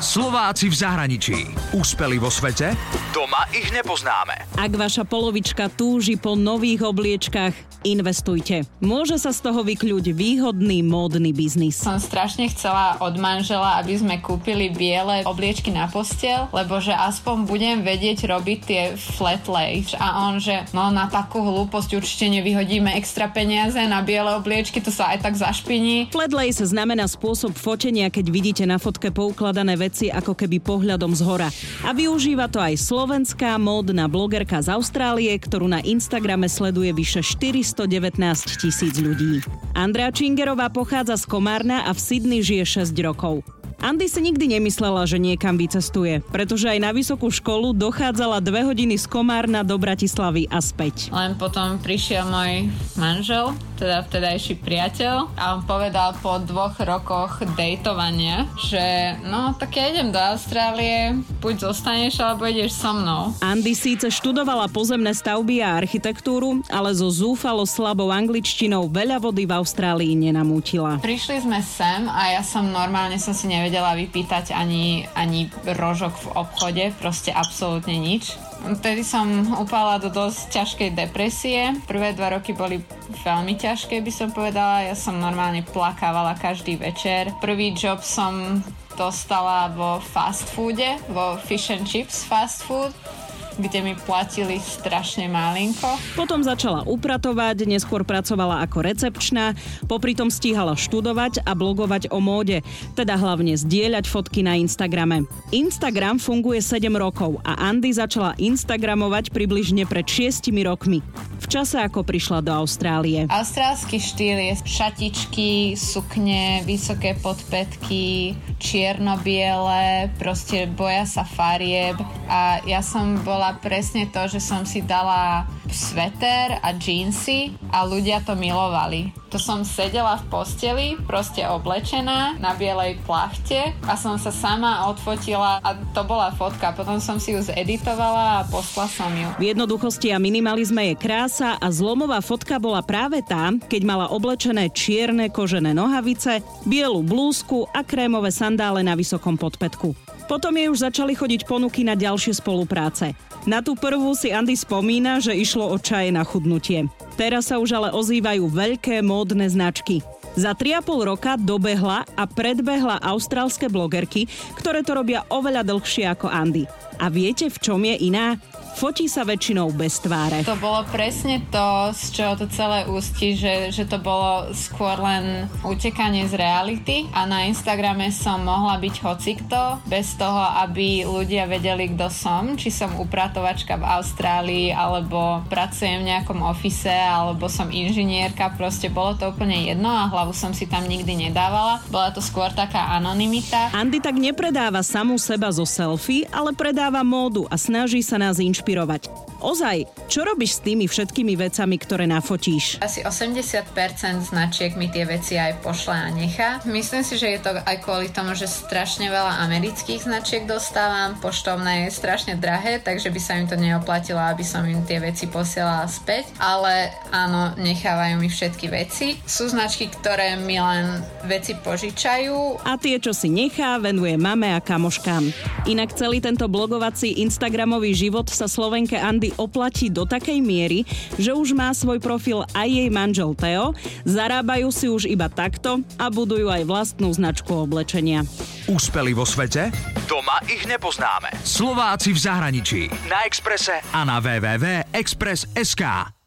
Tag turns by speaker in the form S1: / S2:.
S1: Slováci v zahraničí. Úspeli vo svete? Doma ich nepoznáme.
S2: Ak vaša polovička túži po nových obliečkach, investujte. Môže sa z toho vykľuť výhodný módny biznis.
S3: Som strašne chcela od manžela, aby sme kúpili biele obliečky na postel, lebo že aspoň budem vedieť robiť tie flat lay. A on, že no na takú hlúposť určite nevyhodíme extra peniaze na biele obliečky, to sa aj tak zašpiní.
S2: Flat sa znamená spôsob fotenia, keď vidíte na fotke poukladané veci ako keby pohľadom z hora. A využíva to aj slovenská módna blogerka z Austrálie, ktorú na Instagrame sleduje vyše 419 tisíc ľudí. Andrea Čingerová pochádza z Komárna a v Sydney žije 6 rokov. Andy si nikdy nemyslela, že niekam vycestuje, pretože aj na vysokú školu dochádzala dve hodiny z Komárna do Bratislavy a späť.
S3: Len potom prišiel môj manžel, teda vtedajší priateľ a on povedal po dvoch rokoch dejtovania, že no tak ja idem do Austrálie, buď zostaneš alebo ideš so mnou.
S2: Andy síce študovala pozemné stavby a architektúru, ale so zúfalo slabou angličtinou veľa vody v Austrálii nenamútila.
S3: Prišli sme sem a ja som normálne som si nevedela nevedela vypýtať ani, ani rožok v obchode, proste absolútne nič. Vtedy som upala do dosť ťažkej depresie. Prvé dva roky boli veľmi ťažké, by som povedala. Ja som normálne plakávala každý večer. Prvý job som dostala vo fast foode, vo fish and chips fast food kde mi platili strašne malinko.
S2: Potom začala upratovať, neskôr pracovala ako recepčná, popri tom stíhala študovať a blogovať o móde, teda hlavne zdieľať fotky na Instagrame. Instagram funguje 7 rokov a Andy začala Instagramovať približne pred 6 rokmi v čase, ako prišla do Austrálie.
S3: Austrálsky štýl je šatičky, sukne, vysoké podpetky, čierno-biele, proste boja sa farieb a ja som bola presne to, že som si dala sveter a džínsy a ľudia to milovali. To som sedela v posteli, proste oblečená na bielej plachte a som sa sama odfotila a to bola fotka. Potom som si ju zeditovala a posla som ju.
S2: V jednoduchosti a minimalizme je krása a zlomová fotka bola práve tá, keď mala oblečené čierne kožené nohavice, bielu blúzku a krémové sandále na vysokom podpetku. Potom jej už začali chodiť ponuky na ďalšie spolupráce. Na tú prvú si Andy spomína, že išlo o čaje na chudnutie. Teraz sa už ale ozývajú veľké módne značky. Za 3,5 roka dobehla a predbehla austrálske blogerky, ktoré to robia oveľa dlhšie ako Andy. A viete, v čom je iná? Fotí sa väčšinou bez tváre.
S3: To bolo presne to, z čoho to celé ústi, že, že to bolo skôr len utekanie z reality a na Instagrame som mohla byť hocikto, bez toho, aby ľudia vedeli, kto som, či som upratovačka v Austrálii, alebo pracujem v nejakom ofise, alebo som inžinierka, proste bolo to úplne jedno a hlavu som si tam nikdy nedávala. Bola to skôr taká anonimita.
S2: Andy tak nepredáva samú seba zo selfie, ale predáva módu a snaží sa nás inšpirovať inšpirovať. Ozaj, čo robíš s tými všetkými vecami, ktoré nafotíš?
S3: Asi 80% značiek mi tie veci aj pošle a nechá. Myslím si, že je to aj kvôli tomu, že strašne veľa amerických značiek dostávam. Poštovné je strašne drahé, takže by sa im to neoplatilo, aby som im tie veci posielala späť. Ale áno, nechávajú mi všetky veci. Sú značky, ktoré mi len veci požičajú.
S2: A tie, čo si nechá, venuje mame a kamoškám. Inak celý tento blogovací Instagramový život sa Slovenke Andy oplatí do takej miery, že už má svoj profil aj jej manžel Teo, zarábajú si už iba takto a budujú aj vlastnú značku oblečenia.
S1: Úspeli vo svete? Doma ich nepoznáme. Slováci v zahraničí. Na Exprese a na www.express.sk.